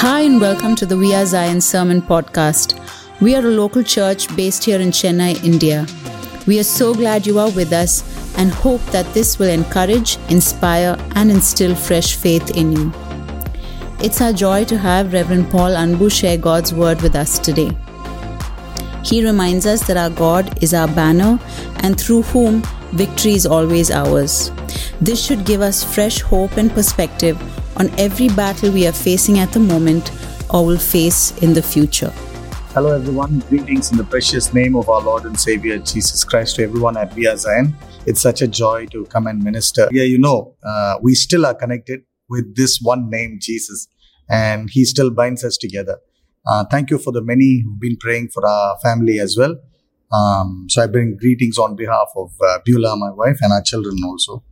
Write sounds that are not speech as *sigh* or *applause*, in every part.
Hi, and welcome to the We Are Zion Sermon Podcast. We are a local church based here in Chennai, India. We are so glad you are with us and hope that this will encourage, inspire, and instill fresh faith in you. It's our joy to have Reverend Paul Anbu share God's word with us today. He reminds us that our God is our banner and through whom victory is always ours. This should give us fresh hope and perspective on every battle we are facing at the moment or will face in the future. Hello, everyone. Greetings in the precious name of our Lord and Savior Jesus Christ to everyone at We Are Zion. It's such a joy to come and minister. Yeah, you know, uh, we still are connected with this one name, Jesus, and He still binds us together. Uh, thank you for the many who've been praying for our family as well. Um, so I bring greetings on behalf of uh, Beulah, my wife, and our children also.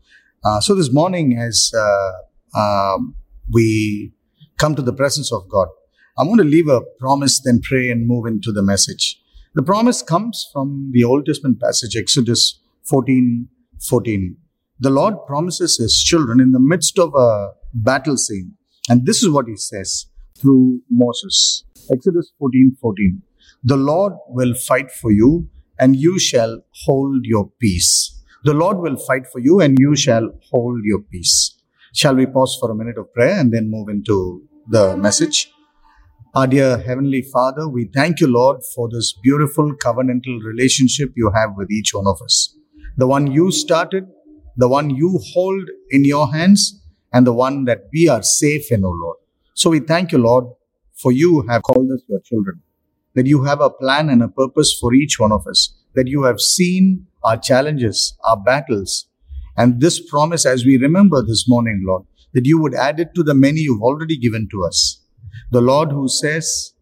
Uh, so this morning, as uh, um, we come to the presence of God, I'm going to leave a promise, then pray and move into the message. The promise comes from the Old Testament passage, Exodus 14 14. The Lord promises His children in the midst of a battle scene. And this is what He says through Moses. Exodus 14 14. The Lord will fight for you, and you shall hold your peace. The Lord will fight for you, and you shall hold your peace. Shall we pause for a minute of prayer and then move into the message? Our dear Heavenly Father, we thank you, Lord, for this beautiful covenantal relationship you have with each one of us. The one you started, the one you hold in your hands, and the one that we are safe in, O Lord. So we thank you, Lord, for you have called us your children that you have a plan and a purpose for each one of us, that you have seen our challenges, our battles. And this promise, as we remember this morning, Lord, that you would add it to the many you've already given to us. The Lord who says,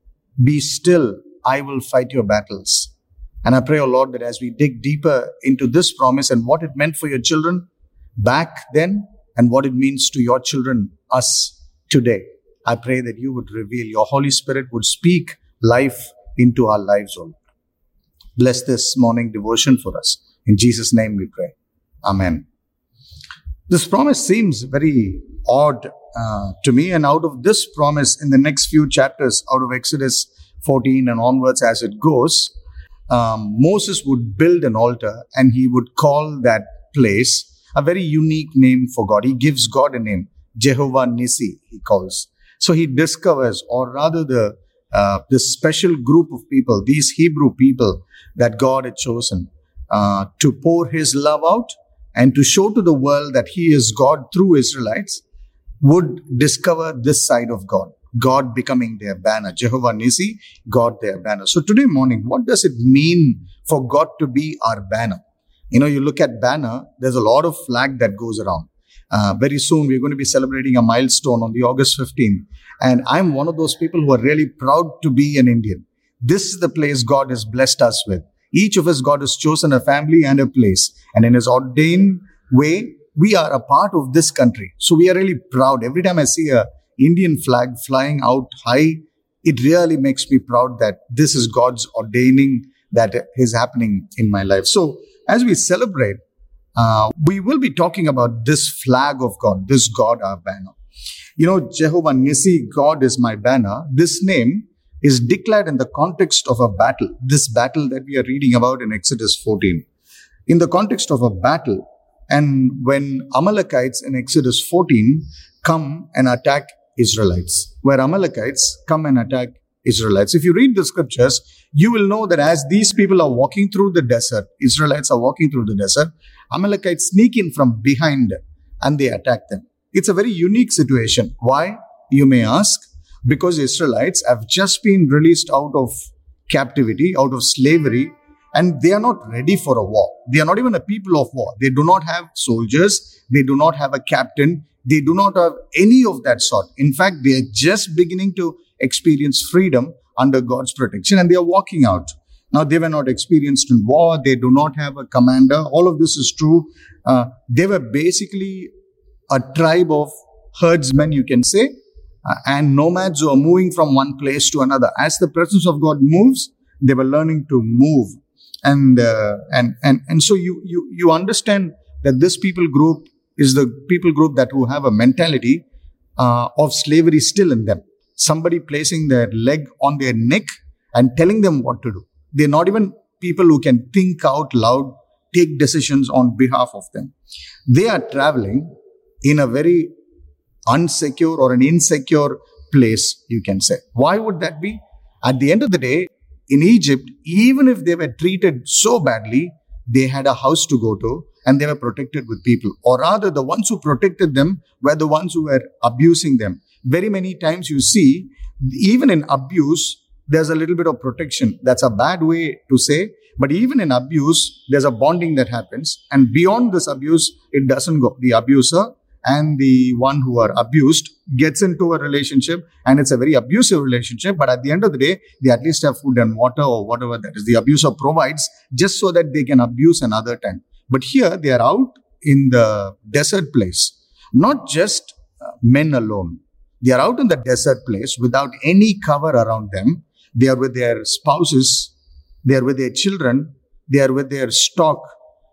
Be still, I will fight your battles. And I pray, O oh Lord, that as we dig deeper into this promise and what it meant for your children back then and what it means to your children, us today, I pray that you would reveal, your Holy Spirit would speak life into our lives, O Lord. Bless this morning devotion for us. In Jesus' name we pray. Amen. This promise seems very odd uh, to me, and out of this promise, in the next few chapters, out of Exodus 14 and onwards as it goes, um, Moses would build an altar and he would call that place a very unique name for God. He gives God a name, Jehovah Nissi, he calls. So he discovers, or rather, the uh, this special group of people, these Hebrew people that God had chosen uh, to pour His love out and to show to the world that He is God through Israelites, would discover this side of God. God becoming their banner. Jehovah Nissi, God their banner. So today morning, what does it mean for God to be our banner? You know, you look at banner, there's a lot of flag that goes around. Uh, very soon, we're going to be celebrating a milestone on the August 15th. And I'm one of those people who are really proud to be an Indian. This is the place God has blessed us with. Each of us, God has chosen a family and a place. And in His ordained way, we are a part of this country. So we are really proud. Every time I see a Indian flag flying out high, it really makes me proud that this is God's ordaining that is happening in my life. So as we celebrate, uh, we will be talking about this flag of God, this God, our banner. You know, Jehovah Nissi, God is my banner. This name is declared in the context of a battle, this battle that we are reading about in Exodus 14. In the context of a battle, and when Amalekites in Exodus 14 come and attack Israelites, where Amalekites come and attack Israelites. If you read the scriptures, you will know that as these people are walking through the desert, Israelites are walking through the desert, Amalekites sneak in from behind and they attack them. It's a very unique situation. Why? You may ask. Because Israelites have just been released out of captivity, out of slavery, and they are not ready for a war. They are not even a people of war. They do not have soldiers. They do not have a captain. They do not have any of that sort. In fact, they are just beginning to experience freedom under God's protection and they are walking out. Now, they were not experienced in war. They do not have a commander. All of this is true. Uh, they were basically a tribe of herdsmen, you can say, uh, and nomads who are moving from one place to another. As the presence of God moves, they were learning to move. And, uh, and, and, and so you, you, you understand that this people group is the people group that who have a mentality uh, of slavery still in them. somebody placing their leg on their neck and telling them what to do. They're not even people who can think out loud, take decisions on behalf of them. They are traveling in a very unsecure or an insecure place, you can say. Why would that be? At the end of the day, in Egypt, even if they were treated so badly, they had a house to go to and they were protected with people. Or rather, the ones who protected them were the ones who were abusing them. Very many times you see, even in abuse, there's a little bit of protection. That's a bad way to say, but even in abuse, there's a bonding that happens. And beyond this abuse, it doesn't go. The abuser and the one who are abused gets into a relationship and it's a very abusive relationship. But at the end of the day, they at least have food and water or whatever that is the abuser provides just so that they can abuse another time. But here they are out in the desert place, not just uh, men alone. They are out in the desert place without any cover around them. They are with their spouses. They are with their children. They are with their stock.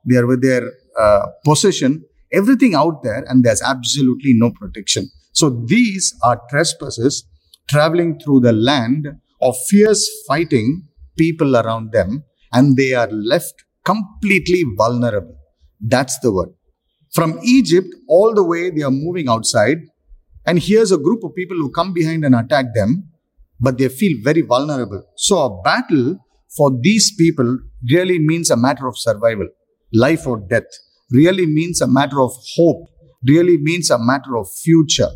They are with their uh, possession everything out there and there's absolutely no protection. So these are trespassers traveling through the land of fierce fighting people around them and they are left completely vulnerable. That's the word. From Egypt all the way they are moving outside and here's a group of people who come behind and attack them, but they feel very vulnerable. So a battle for these people really means a matter of survival, life or death really means a matter of hope, really means a matter of future.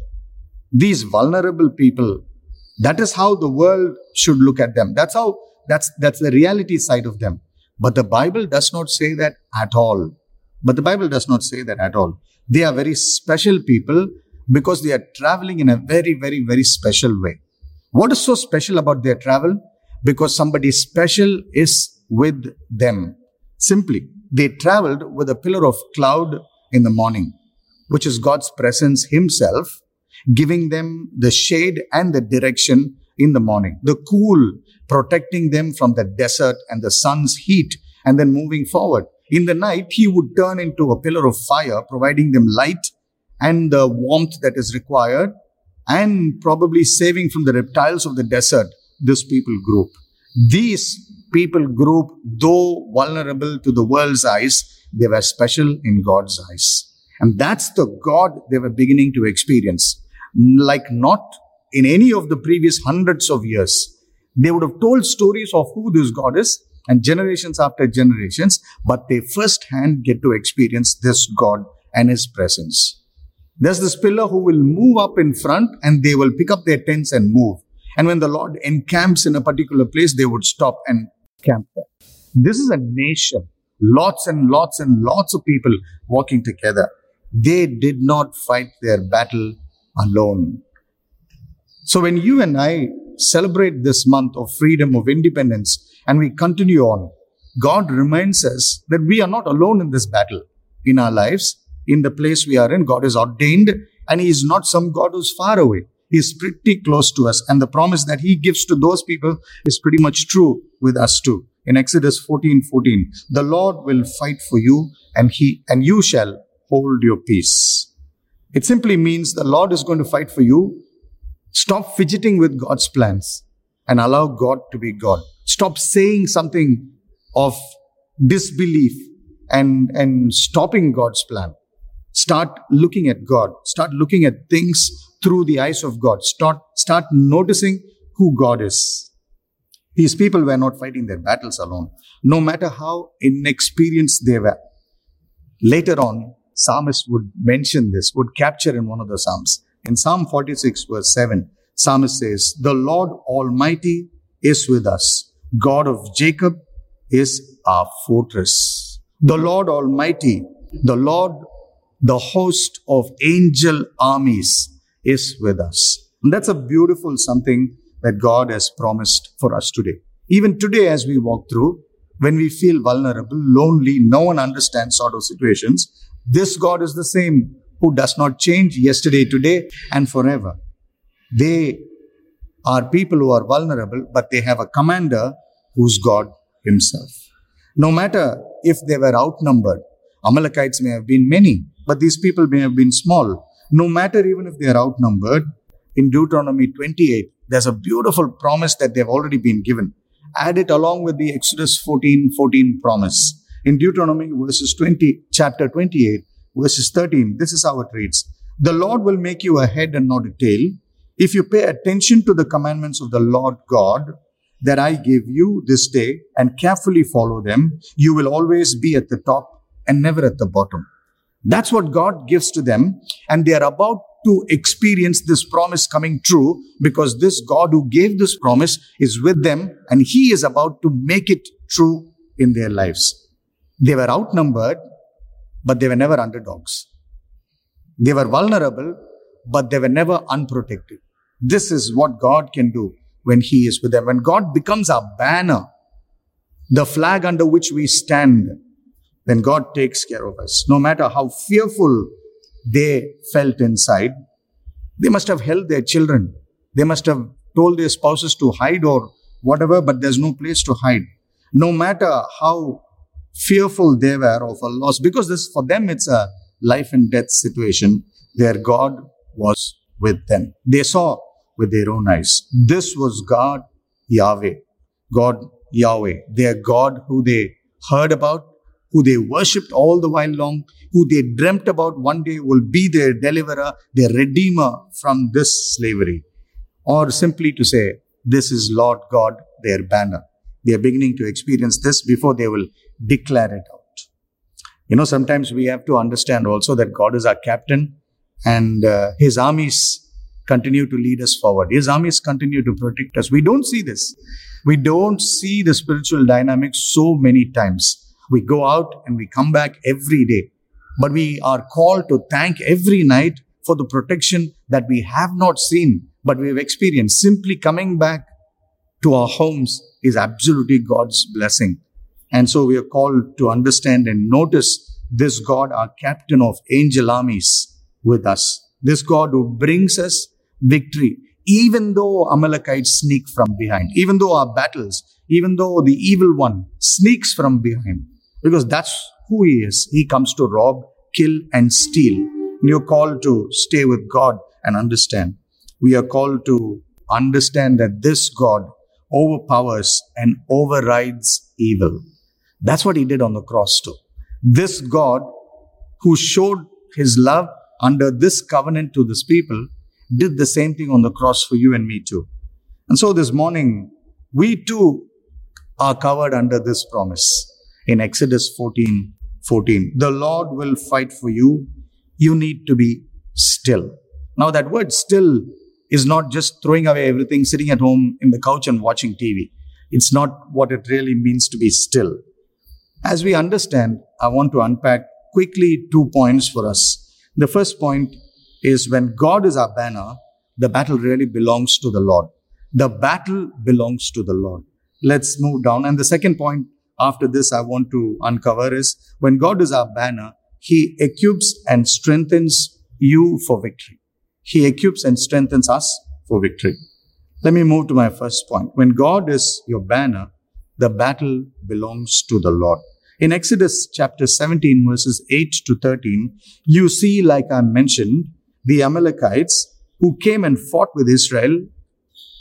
These vulnerable people, that is how the world should look at them. That's how, that's, that's the reality side of them. But the Bible does not say that at all. But the Bible does not say that at all. They are very special people because they are traveling in a very, very, very special way. What is so special about their travel? Because somebody special is with them. Simply, they traveled with a pillar of cloud in the morning, which is God's presence Himself, giving them the shade and the direction in the morning, the cool, protecting them from the desert and the sun's heat, and then moving forward. In the night, He would turn into a pillar of fire, providing them light and the warmth that is required, and probably saving from the reptiles of the desert this people group. These people group, though vulnerable to the world's eyes, they were special in God's eyes. And that's the God they were beginning to experience. Like not in any of the previous hundreds of years. They would have told stories of who this God is and generations after generations, but they firsthand get to experience this God and His presence. There's this pillar who will move up in front and they will pick up their tents and move. And when the Lord encamps in a particular place, they would stop and camp there. This is a nation, lots and lots and lots of people working together. They did not fight their battle alone. So when you and I celebrate this month of freedom, of independence, and we continue on, God reminds us that we are not alone in this battle in our lives, in the place we are in. God is ordained, and He is not some God who's far away. Is pretty close to us. And the promise that he gives to those people is pretty much true with us too. In Exodus 14, 14, the Lord will fight for you and he, and you shall hold your peace. It simply means the Lord is going to fight for you. Stop fidgeting with God's plans and allow God to be God. Stop saying something of disbelief and, and stopping God's plan. Start looking at God. Start looking at things through the eyes of God. Start, start noticing who God is. These people were not fighting their battles alone, no matter how inexperienced they were. Later on, psalmist would mention this, would capture in one of the psalms. In Psalm 46 verse 7, psalmist says, The Lord Almighty is with us. God of Jacob is our fortress. The Lord Almighty, the Lord, the host of angel armies is with us. And that's a beautiful something that God has promised for us today. Even today, as we walk through, when we feel vulnerable, lonely, no one understands sort of situations, this God is the same who does not change yesterday, today, and forever. They are people who are vulnerable, but they have a commander who's God Himself. No matter if they were outnumbered, Amalekites may have been many, but these people may have been small no matter even if they are outnumbered, in Deuteronomy 28, there's a beautiful promise that they've already been given. Add it along with the Exodus 14 14 promise. In Deuteronomy verses 20, chapter 28, verses 13, this is how it reads. The Lord will make you a head and not a tail. If you pay attention to the commandments of the Lord God that I give you this day and carefully follow them, you will always be at the top and never at the bottom. That's what God gives to them. And they are about to experience this promise coming true because this God who gave this promise is with them and he is about to make it true in their lives. They were outnumbered, but they were never underdogs. They were vulnerable, but they were never unprotected. This is what God can do when He is with them. When God becomes our banner, the flag under which we stand, then God takes care of us. No matter how fearful they felt inside, they must have held their children. They must have told their spouses to hide or whatever, but there's no place to hide. No matter how fearful they were of a loss, because this for them it's a life and death situation where God was with them. They saw with their own eyes. This was God Yahweh, God Yahweh, their God who they heard about, who they worshipped all the while long, who they dreamt about one day will be their deliverer, their redeemer from this slavery. Or simply to say, this is Lord God, their banner. They are beginning to experience this before they will declare it out. You know, sometimes we have to understand also that God is our captain and uh, his armies continue to lead us forward. His armies continue to protect us. We don't see this. We don't see the spiritual dynamics so many times. We go out and we come back every day. But we are called to thank every night for the protection that we have not seen, but we have experienced. Simply coming back to our homes is absolutely God's blessing. And so we are called to understand and notice this God, our captain of angel armies, with us. This God who brings us victory, even though Amalekites sneak from behind, even though our battles, even though the evil one sneaks from behind, because that's who he is. He comes to rob, kill, and steal. And you're called to stay with God and understand. We are called to understand that this God overpowers and overrides evil. That's what he did on the cross too. This God who showed his love under this covenant to this people did the same thing on the cross for you and me too. And so this morning, we too are covered under this promise in Exodus 14 14. The Lord will fight for you. You need to be still. Now, that word still is not just throwing away everything, sitting at home in the couch and watching TV. It's not what it really means to be still. As we understand, I want to unpack quickly two points for us. The first point is when God is our banner, the battle really belongs to the Lord. The battle belongs to the Lord. Let's move down. And the second point after this I want to uncover is when God is our banner, He equips and strengthens you for victory. He equips and strengthens us for victory. Let me move to my first point. When God is your banner, the battle belongs to the Lord. In Exodus chapter 17, verses 8 to 13, you see, like I mentioned, the Amalekites who came and fought with Israel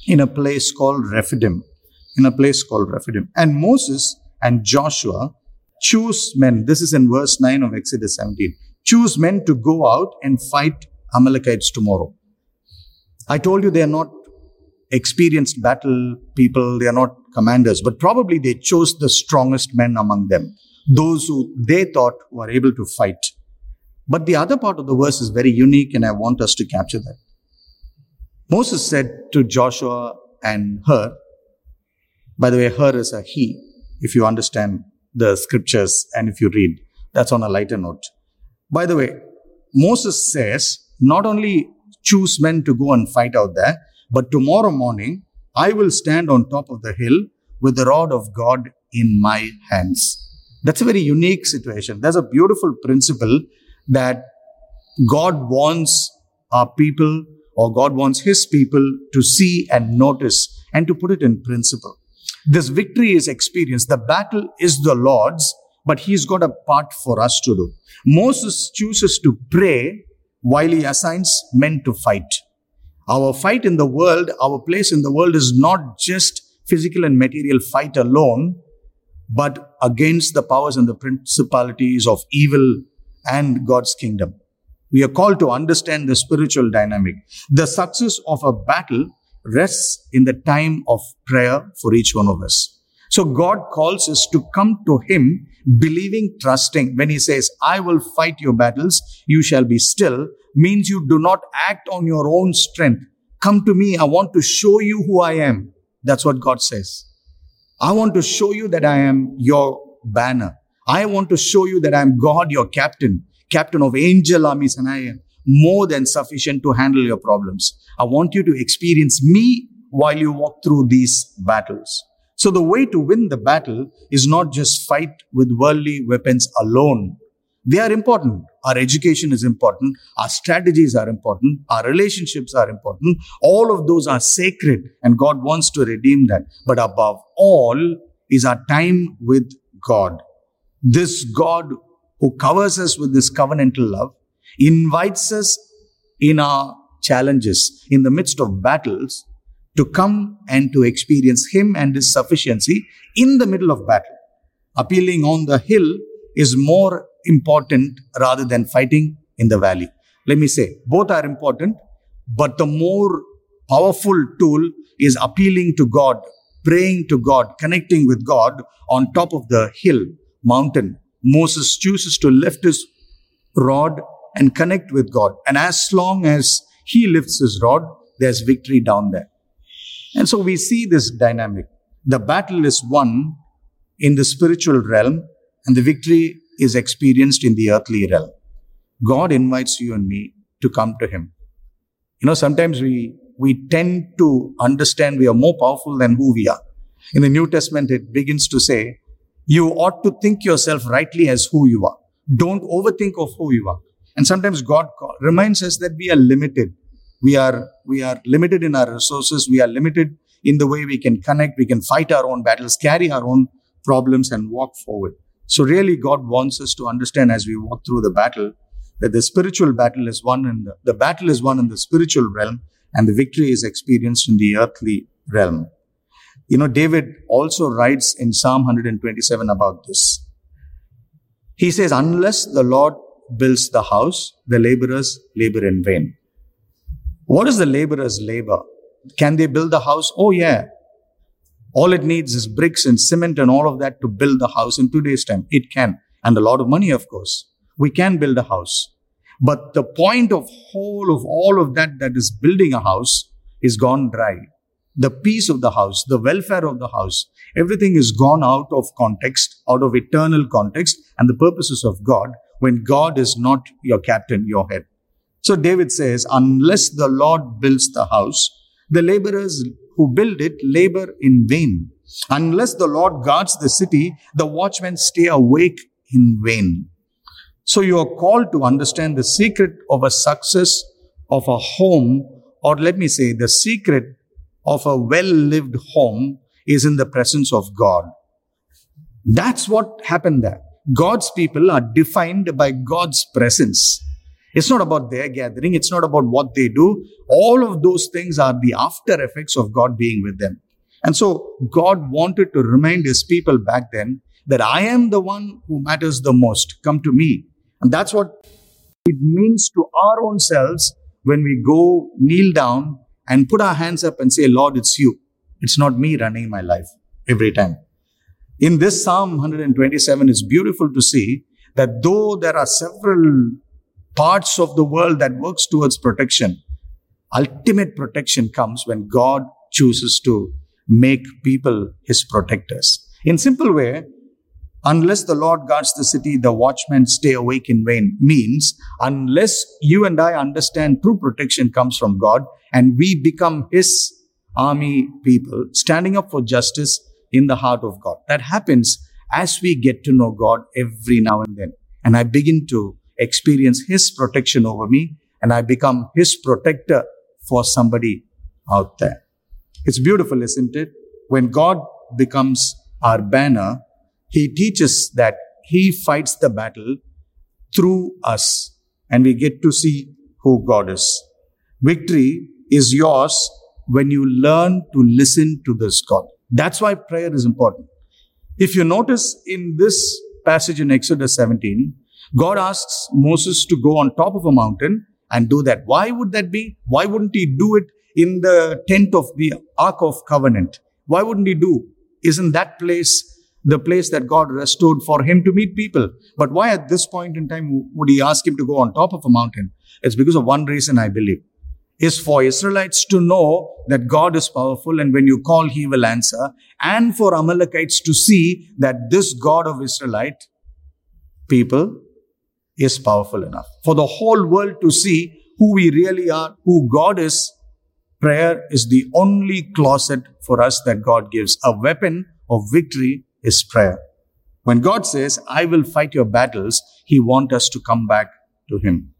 in a place called Rephidim. In a place called Rephidim. And Moses and Joshua choose men. This is in verse 9 of Exodus 17. Choose men to go out and fight Amalekites tomorrow. I told you they are not experienced battle people, they are not commanders, but probably they chose the strongest men among them, those who they thought were able to fight. But the other part of the verse is very unique, and I want us to capture that. Moses said to Joshua and Hur, by the way, Hur is a he, if you understand the scriptures and if you read. That's on a lighter note. By the way, Moses says, not only choose men to go and fight out there, but tomorrow morning I will stand on top of the hill with the rod of God in my hands. That's a very unique situation. There's a beautiful principle that God wants our people or God wants his people to see and notice and to put it in principle. This victory is experienced. The battle is the Lord's, but he's got a part for us to do. Moses chooses to pray while he assigns men to fight. Our fight in the world, our place in the world is not just physical and material fight alone, but against the powers and the principalities of evil and God's kingdom. We are called to understand the spiritual dynamic. The success of a battle rests in the time of prayer for each one of us. So God calls us to come to Him believing, trusting. When He says, I will fight your battles, you shall be still, means you do not act on your own strength. Come to me. I want to show you who I am. That's what God says. I want to show you that I am your banner. I want to show you that I am God, your captain, captain of angel armies, and I am more than sufficient to handle your problems. I want you to experience me while you walk through these battles. So the way to win the battle is not just fight with worldly weapons alone. They are important. Our education is important. Our strategies are important. Our relationships are important. All of those are sacred and God wants to redeem that. But above all is our time with God. This God who covers us with this covenantal love invites us in our challenges, in the midst of battles, to come and to experience Him and His sufficiency in the middle of battle. Appealing on the hill is more important rather than fighting in the valley. Let me say, both are important, but the more powerful tool is appealing to God, praying to God, connecting with God on top of the hill, mountain. Moses chooses to lift his rod and connect with God. And as long as he lifts his rod, there's victory down there. And so we see this dynamic. The battle is won in the spiritual realm and the victory is experienced in the earthly realm. God invites you and me to come to Him. You know, sometimes we, we tend to understand we are more powerful than who we are. In the New Testament, it begins to say, you ought to think yourself rightly as who you are. Don't overthink of who you are. And sometimes God reminds us that we are limited. We are, we are limited in our resources. We are limited in the way we can connect. We can fight our own battles, carry our own problems and walk forward. So really God wants us to understand as we walk through the battle that the spiritual battle is won in the, the battle is won in the spiritual realm and the victory is experienced in the earthly realm. You know, David also writes in Psalm 127 about this. He says, unless the Lord builds the house, the laborers labor in vain. What is the laborer's labor? Can they build the house? Oh, yeah. All it needs is bricks and cement and all of that to build the house in today's time. It can. And a lot of money, of course. We can build a house. But the point of whole of all of that that is building a house is gone dry. The peace of the house, the welfare of the house, everything is gone out of context, out of eternal context and the purposes of God when God is not your captain, your head. So David says, unless the Lord builds the house, the laborers who build it labor in vain. Unless the Lord guards the city, the watchmen stay awake in vain. So you are called to understand the secret of a success of a home, or let me say, the secret of a well lived home is in the presence of God. That's what happened there. God's people are defined by God's presence. It's not about their gathering. It's not about what they do. All of those things are the after effects of God being with them. And so God wanted to remind his people back then that I am the one who matters the most. Come to me. And that's what it means to our own selves when we go kneel down and put our hands up and say, Lord, it's you. It's not me running my life every time. In this Psalm 127, it's beautiful to see that though there are several parts of the world that works towards protection. Ultimate protection comes when God chooses to make people his protectors. In simple way, unless the Lord guards the city, the watchmen stay awake in vain means unless you and I understand true protection comes from God and we become his army people standing up for justice in the heart of God. That happens as we get to know God every now and then. And I begin to experience His protection over me and I become His protector for somebody out there. It's beautiful, isn't it? When God becomes our banner, He teaches that He fights the battle through us and we get to see who God is. Victory is yours when you learn to listen to this God. That's why prayer is important. If you notice in this passage in Exodus 17, God asks Moses to go on top of a mountain and do that. Why would that be? Why wouldn't he do it in the tent of the Ark of Covenant? Why wouldn't he do? Isn't that place the place that God restored for him to meet people? But why at this point in time would he ask him to go on top of a mountain? It's because of one reason, I believe is for Israelites to know that God is powerful and when you call, He will answer, and for Amalekites to see that this God of Israelite people is powerful enough. For the whole world to see who we really are, who God is, prayer is the only closet for us that God gives. A weapon of victory is prayer. When God says, I will fight your battles, He wants us to come back to Him.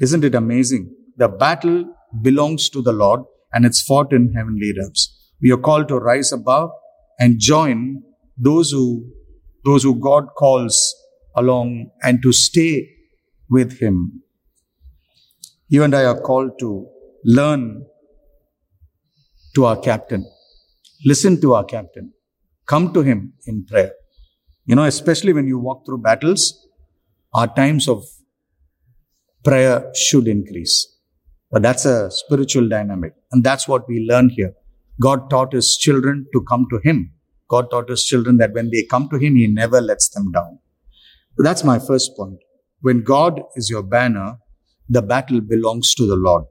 Isn't it amazing? The battle belongs to the Lord and it's fought in heavenly realms. We are called to rise above and join those who, those who God calls along and to stay with Him. You and I are called to learn to our captain, listen to our captain, come to Him in prayer. You know, especially when you walk through battles, our times of prayer should increase. But that's a spiritual dynamic. And that's what we learn here. God taught his children to come to him. God taught his children that when they come to him, he never lets them down. That's my first point. When God is your banner, the battle belongs to the Lord.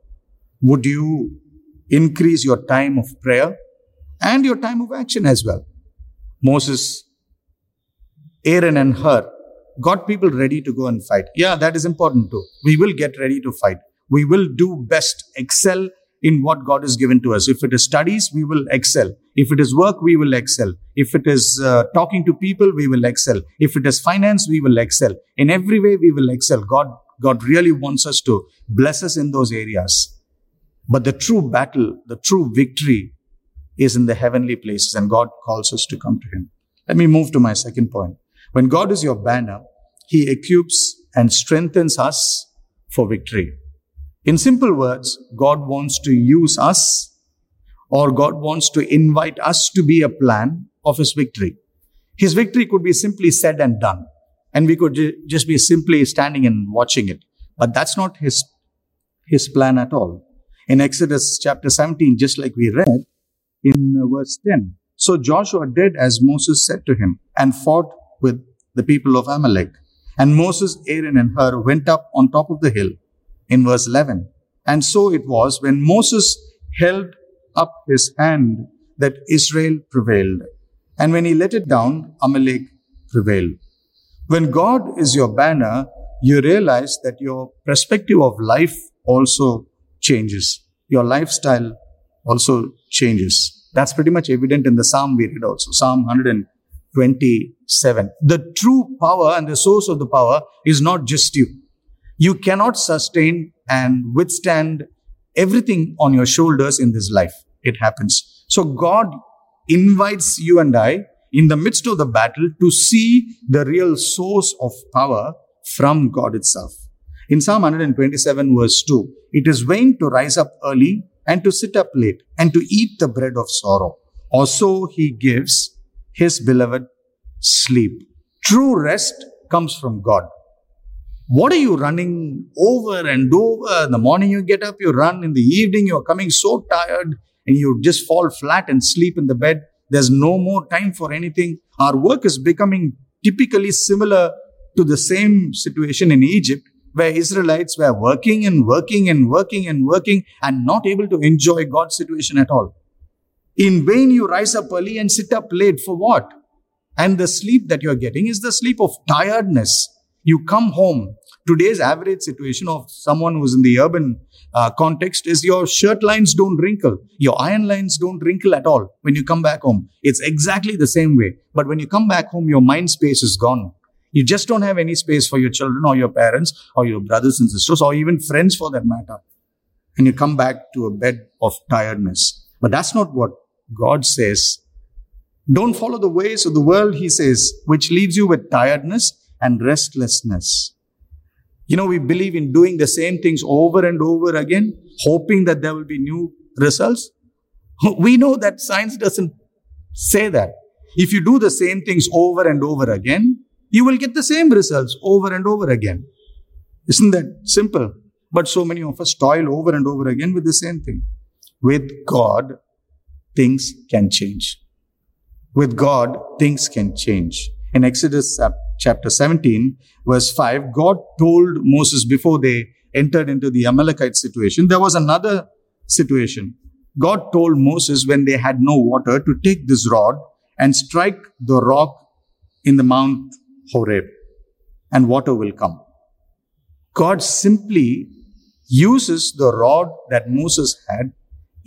Would you increase your time of prayer and your time of action as well? Moses, Aaron, and Hur got people ready to go and fight. Yeah, that is important too. We will get ready to fight we will do best, excel in what God has given to us. If it is studies, we will excel. If it is work, we will excel. If it is uh, talking to people, we will excel. If it is finance, we will excel. In every way, we will excel. God, God really wants us to bless us in those areas. But the true battle, the true victory is in the heavenly places and God calls us to come to Him. Let me move to my second point. When God is your banner, He equips and strengthens us for victory. In simple words, God wants to use us or God wants to invite us to be a plan of His victory. His victory could be simply said and done, and we could just be simply standing and watching it. But that's not His, His plan at all. In Exodus chapter 17, just like we read in uh, verse 10, so Joshua did as Moses said to him and fought with the people of Amalek. And Moses, Aaron, and Hur went up on top of the hill in verse 11. And so it was when Moses held up his hand that Israel prevailed. And when he let it down, Amalek prevailed. When God is your banner, you realize that your perspective of life also changes. Your lifestyle also changes. That's pretty much evident in the Psalm we read also. Psalm 127. The true power and the source of the power is not just you. You cannot sustain and withstand everything on your shoulders in this life. It happens. So God invites you and I in the midst of the battle to see the real source of power from God itself. In Psalm 127 verse 2, it is vain to rise up early and to sit up late and to eat the bread of sorrow. Also he gives his beloved sleep. True rest comes from God. What are you running over and over? In the morning you get up, you run. In the evening you're coming so tired and you just fall flat and sleep in the bed. There's no more time for anything. Our work is becoming typically similar to the same situation in Egypt where Israelites were working and working and working and working and not able to enjoy God's situation at all. In vain you rise up early and sit up late for what? And the sleep that you're getting is the sleep of tiredness you come home. Today's average situation of someone who's in the urban uh, context is your shirt lines don't wrinkle. Your iron lines don't wrinkle at all when you come back home. It's exactly the same way. But when you come back home, your mind space is gone. You just don't have any space for your children or your parents or your brothers and sisters or even friends for that matter. And you come back to a bed of tiredness. But that's not what God says. Don't follow the ways of the world, he says, which leaves you with tiredness and restlessness. You know, we believe in doing the same things over and over again, hoping that there will be new results. *laughs* We know that science doesn't say that. If you do the same things over and over again, you will get the same results over and over again. Isn't that simple? But so many of us toil over and over again with the same thing. With God, things can change. With God, things can change. In Exodus chapter 17, verse 5, God told Moses before they entered into the Amalekite situation, there was another situation. God told Moses when they had no water to take this rod and strike the rock in the Mount Horeb, and water will come. God simply uses the rod that Moses had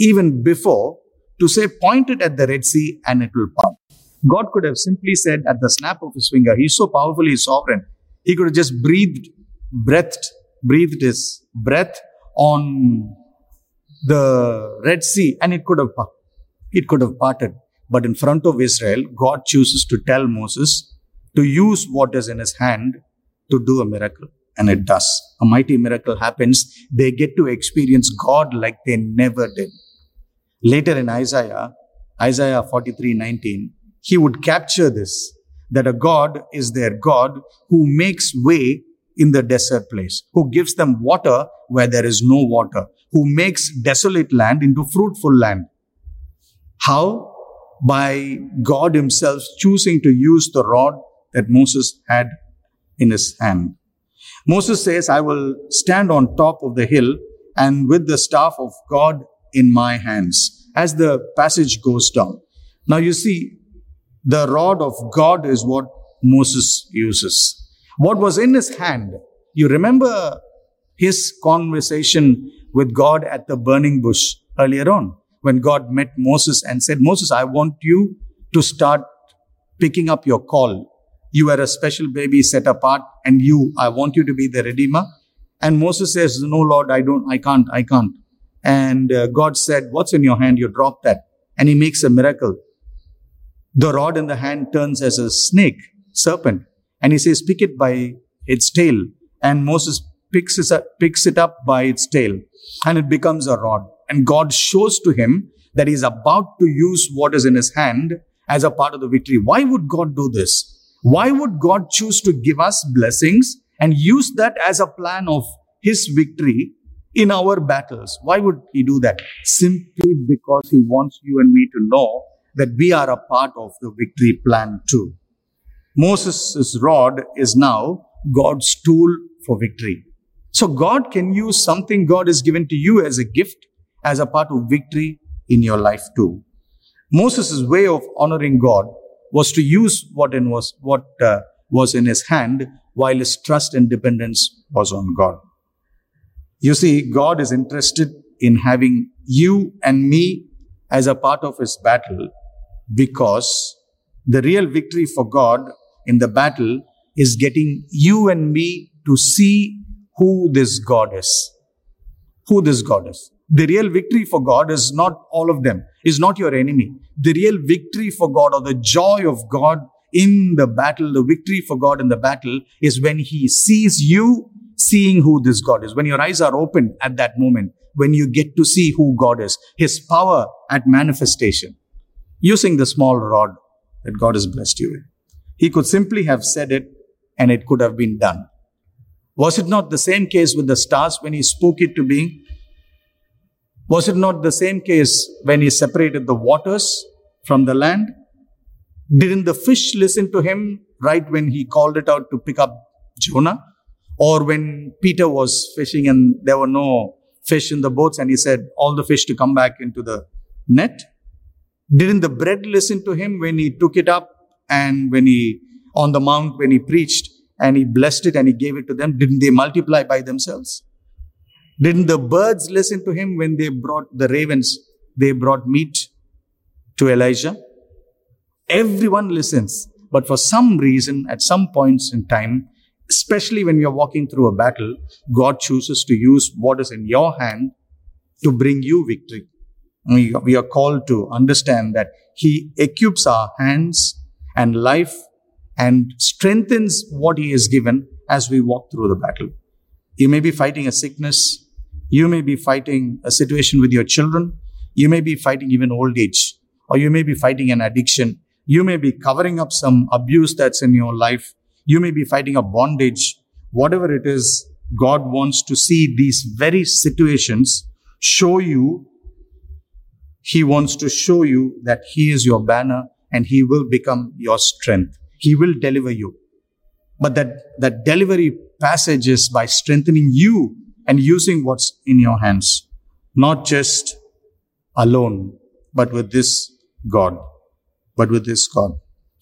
even before to say, point it at the Red Sea and it will part. God could have simply said at the snap of his finger, He's so powerful, He's sovereign. He could have just breathed, breathed, breathed his breath on the Red Sea and it could have it could have parted. But in front of Israel, God chooses to tell Moses to use what is in his hand to do a miracle. And it does. A mighty miracle happens. They get to experience God like they never did. Later in Isaiah, Isaiah 43 19, he would capture this that a God is their God who makes way in the desert place, who gives them water where there is no water, who makes desolate land into fruitful land. How? By God Himself choosing to use the rod that Moses had in his hand. Moses says, I will stand on top of the hill and with the staff of God in my hands as the passage goes down. Now you see, the rod of God is what Moses uses. What was in his hand? You remember his conversation with God at the burning bush earlier on when God met Moses and said, Moses, I want you to start picking up your call. You are a special baby set apart and you, I want you to be the redeemer. And Moses says, no, Lord, I don't, I can't, I can't. And uh, God said, what's in your hand? You drop that. And he makes a miracle. The rod in the hand turns as a snake, serpent. And he says, pick it by its tail. And Moses picks it, up, picks it up by its tail and it becomes a rod. And God shows to him that he's about to use what is in his hand as a part of the victory. Why would God do this? Why would God choose to give us blessings and use that as a plan of his victory in our battles? Why would he do that? Simply because he wants you and me to know that we are a part of the victory plan too. Moses' rod is now God's tool for victory. So God can use something God has given to you as a gift, as a part of victory in your life too. Moses' way of honoring God was to use what in was what uh, was in his hand, while his trust and dependence was on God. You see, God is interested in having you and me as a part of his battle because the real victory for God in the battle is getting you and me to see who this God is. Who this God is. The real victory for God is not all of them, is not your enemy. The real victory for God or the joy of God in the battle, the victory for God in the battle is when He sees you seeing who this God is. When your eyes are open at that moment, when you get to see who God is, His power at manifestation, using the small rod that God has blessed you with. He could simply have said it and it could have been done. Was it not the same case with the stars when he spoke it to being? Was it not the same case when he separated the waters from the land? Didn't the fish listen to him right when he called it out to pick up Jonah? Or when Peter was fishing and there were no fish in the boats and he said, all the fish to come back into the net? Didn't the bread listen to him when he took it up and when he, on the mount, when he preached? and he blessed it and he gave it to them. Didn't they multiply by themselves? Didn't the birds listen to him when they brought the ravens? They brought meat to Elijah. Everyone listens. But for some reason, at some points in time, especially when you're walking through a battle, God chooses to use what is in your hand to bring you victory. We are called to understand that He equips our hands and life and strengthens what he has given as we walk through the battle. You may be fighting a sickness. You may be fighting a situation with your children. You may be fighting even old age, or you may be fighting an addiction. You may be covering up some abuse that's in your life. You may be fighting a bondage. Whatever it is, God wants to see these very situations show you. He wants to show you that He is your banner and He will become your strength. He will deliver you. But that, that delivery passage is by strengthening you and using what's in your hands, not just alone, but with this God, but with this God.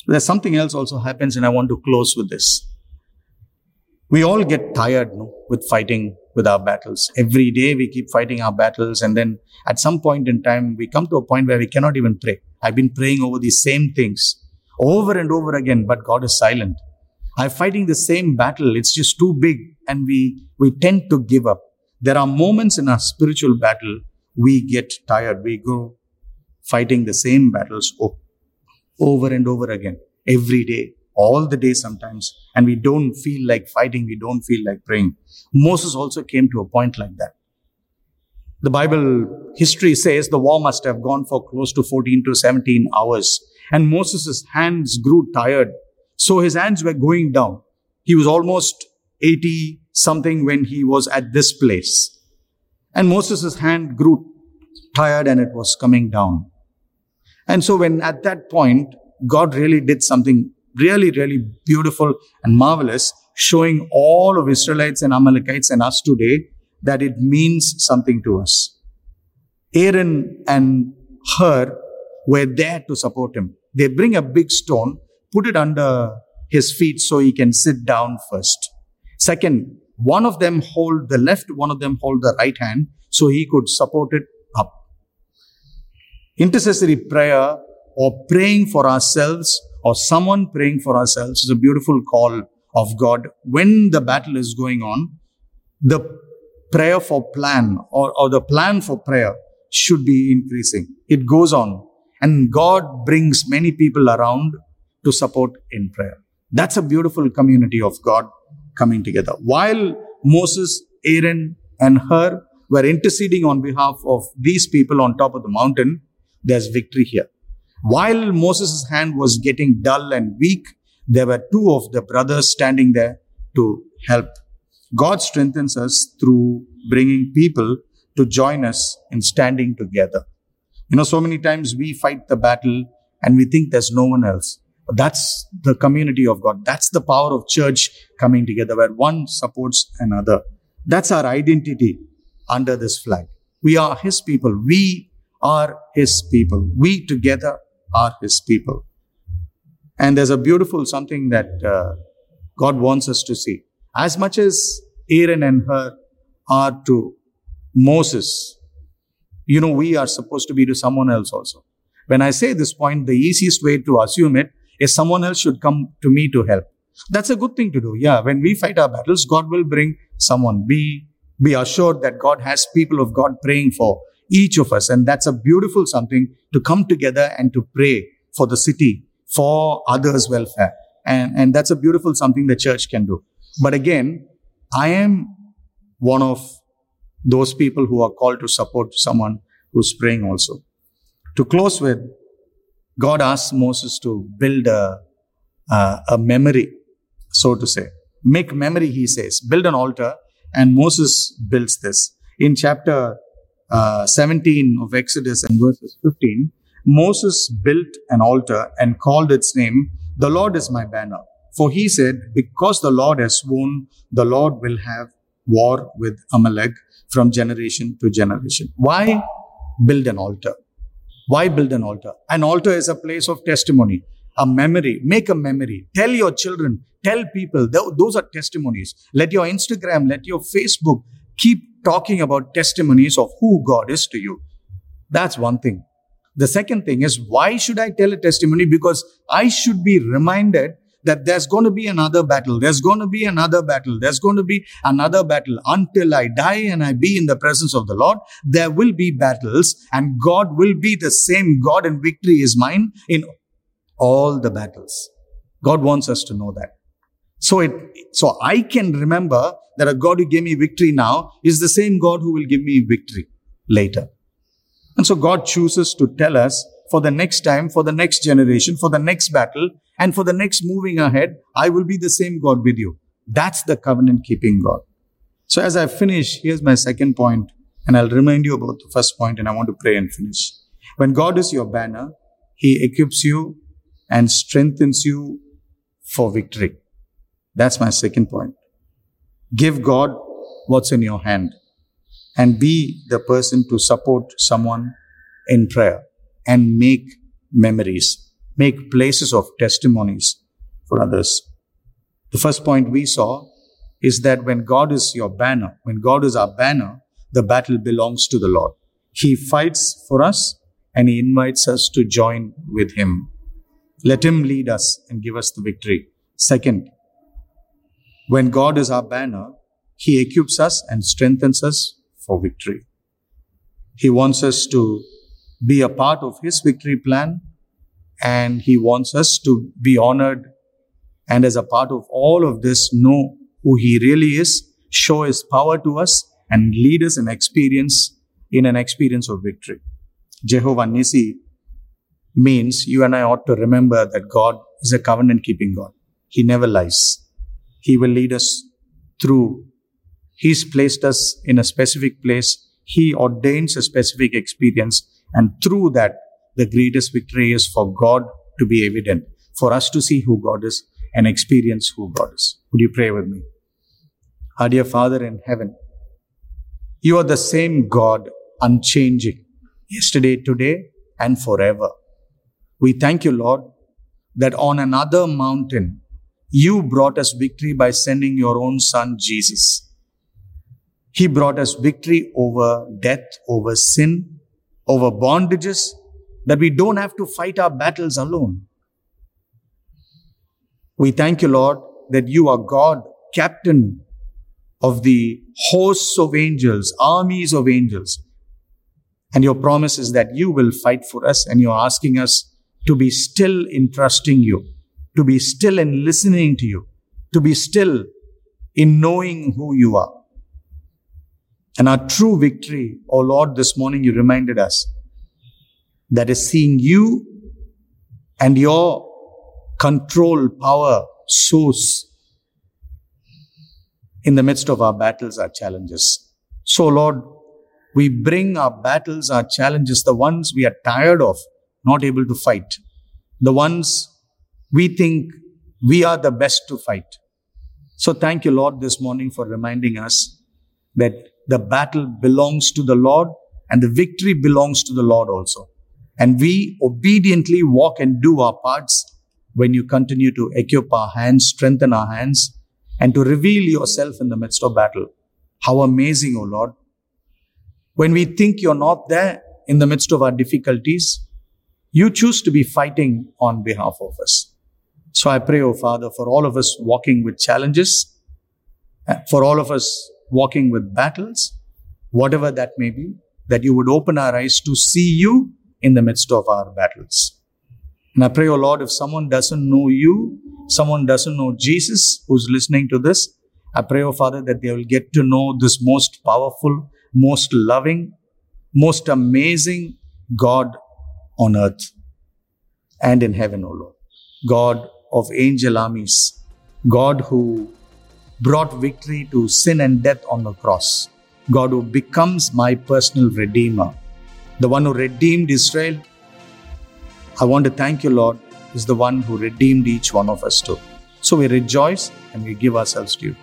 There's something else also happens, and I want to close with this. We all get tired no, with fighting with our battles. Every day we keep fighting our battles, and then at some point in time, we come to a point where we cannot even pray. I've been praying over these same things over and over again, but God is silent. I'm fighting the same battle. It's just too big, and we, we tend to give up. There are moments in our spiritual battle we get tired. We go fighting the same battles oh, over and over again, every day, all the day sometimes, and we don't feel like fighting, we don't feel like praying. Moses also came to a point like that. The Bible history says the war must have gone for close to 14 to 17 hours, and Moses' hands grew tired. So his hands were going down. He was almost 80 something when he was at this place. And Moses' hand grew tired and it was coming down. And so when at that point, God really did something really, really beautiful and marvelous, showing all of Israelites and Amalekites and us today that it means something to us. Aaron and Hur were there to support him. They bring a big stone, put it under his feet so he can sit down first. Second, one of them hold the left, one of them hold the right hand so he could support it. Intercessory prayer or praying for ourselves or someone praying for ourselves is a beautiful call of God when the battle is going on. The prayer for plan or, or the plan for prayer should be increasing. It goes on and God brings many people around to support in prayer. That's a beautiful community of God coming together. While Moses, Aaron, and Hur were interceding on behalf of these people on top of the mountain, there's victory here. While Moses' hand was getting dull and weak, there were two of the brothers standing there to help. God strengthens us through bringing people to join us in standing together. You know, so many times we fight the battle and we think there's no one else. But That's the community of God. That's the power of church coming together where one supports another. That's our identity under this flag. We are His people. We are His people. We together are His people. And there's a beautiful something that uh, God wants us to see. As much as Aaron and Hur are to Moses, you know, we are supposed to be to someone else also. When I say this point, the easiest way to assume it is someone else should come to me to help. That's a good thing to do. Yeah, when we fight our battles, God will bring someone. Be be assured that God has people of God praying for each of us, and that's a beautiful something to come together and to pray for the city, for others' welfare, and and that's a beautiful something the church can do. But again, I am one of those people who are called to support someone who's praying also. To close with, God asks Moses to build a, a, a memory, so to say. Make memory, he says. Build an altar. And Moses builds this. In chapter uh, 17 of Exodus and verses 15, Moses built an altar and called its name, The Lord is my banner. For he said, Because the Lord has sworn, the Lord will have war with Amalek from generation to generation. Why build an altar? Why build an altar? An altar is a place of testimony, a memory. Make a memory. Tell your children, tell people. Those are testimonies. Let your Instagram, let your Facebook keep talking about testimonies of who God is to you. That's one thing. The second thing is, why should I tell a testimony? Because I should be reminded that there's going to be another battle. There's going to be another battle. There's going to be another battle until I die and I be in the presence of the Lord. There will be battles and God will be the same God and victory is mine in all the battles. God wants us to know that. So it, so I can remember that a God who gave me victory now is the same God who will give me victory later. And so God chooses to tell us for the next time, for the next generation, for the next battle, and for the next moving ahead, I will be the same God with you. That's the covenant keeping God. So as I finish, here's my second point, and I'll remind you about the first point, and I want to pray and finish. When God is your banner, He equips you and strengthens you for victory. That's my second point. Give God what's in your hand and be the person to support someone in prayer and make memories, make places of testimonies for others. The first point we saw is that when God is your banner, when God is our banner, the battle belongs to the Lord. He fights for us and He invites us to join with Him. Let Him lead us and give us the victory. Second, when God is our banner, He equips us and strengthens us for victory. He wants us to be a part of His victory plan and He wants us to be honored and as a part of all of this, know who He really is, show His power to us, and lead us in experience in an experience of victory. Jehovah Nissi means you and I ought to remember that God is a covenant keeping God. He never lies. He will lead us through. He's placed us in a specific place. He ordains a specific experience. And through that, the greatest victory is for God to be evident, for us to see who God is and experience who God is. Would you pray with me? Our dear Father in heaven, you are the same God, unchanging, yesterday, today, and forever. We thank you, Lord, that on another mountain, you brought us victory by sending your own son, Jesus. He brought us victory over death, over sin, over bondages, that we don't have to fight our battles alone. We thank you, Lord, that you are God, captain of the hosts of angels, armies of angels. And your promise is that you will fight for us and you're asking us to be still in trusting you, to be still in listening to you, to be still in knowing who you are. And our true victory, oh Lord, this morning you reminded us that is seeing you and your control, power, source in the midst of our battles, our challenges. So, Lord, we bring our battles, our challenges, the ones we are tired of, not able to fight. The ones we think we are the best to fight. So thank you, Lord, this morning for reminding us that the battle belongs to the Lord and the victory belongs to the Lord also. And we obediently walk and do our parts when you continue to equip our hands, strengthen our hands, and to reveal yourself in the midst of battle. How amazing, O Lord. When we think you're not there in the midst of our difficulties, you choose to be fighting on behalf of us. So I pray, oh Father, for all of us walking with challenges, for all of us walking with battles, whatever that may be, that you would open our eyes to see you in the midst of our battles. And I pray, oh Lord, if someone doesn't know you, someone doesn't know Jesus who's listening to this, I pray, oh Father, that they will get to know this most powerful, most loving, most amazing God on earth and in heaven, O Lord. God of angel armies, God who brought victory to sin and death on the cross, God who becomes my personal redeemer, the one who redeemed Israel. I want to thank you, Lord, is the one who redeemed each one of us too. So we rejoice and we give ourselves to you.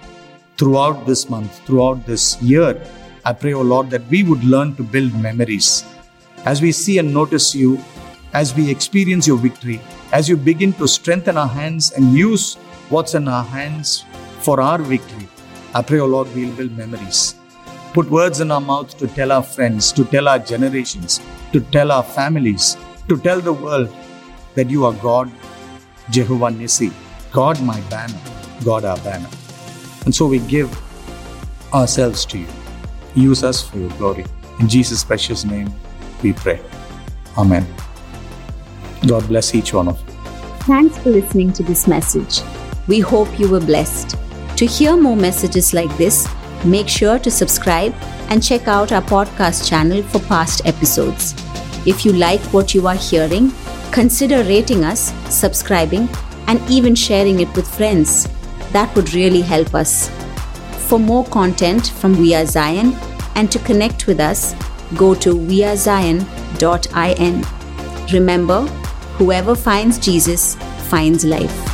Throughout this month, throughout this year, I pray, O oh Lord, that we would learn to build memories as we see and notice you, as we experience your victory, as you begin to strengthen our hands and use what's in our hands for our victory, I pray, O oh Lord, we'll build memories. Put words in our mouth to tell our friends, to tell our generations, to tell our families, to tell the world that you are God, Jehovah Nissi, God my banner, God our banner. And so we give ourselves to you. Use us for your glory. In Jesus' precious name, we pray. Amen. God bless each one of you. Thanks for listening to this message. We hope you were blessed. To hear more messages like this, make sure to subscribe and check out our podcast channel for past episodes. If you like what you are hearing, consider rating us, subscribing, and even sharing it with friends. That would really help us. For more content from We Are Zion and to connect with us, go to wearezion.in. Remember, whoever finds Jesus finds life.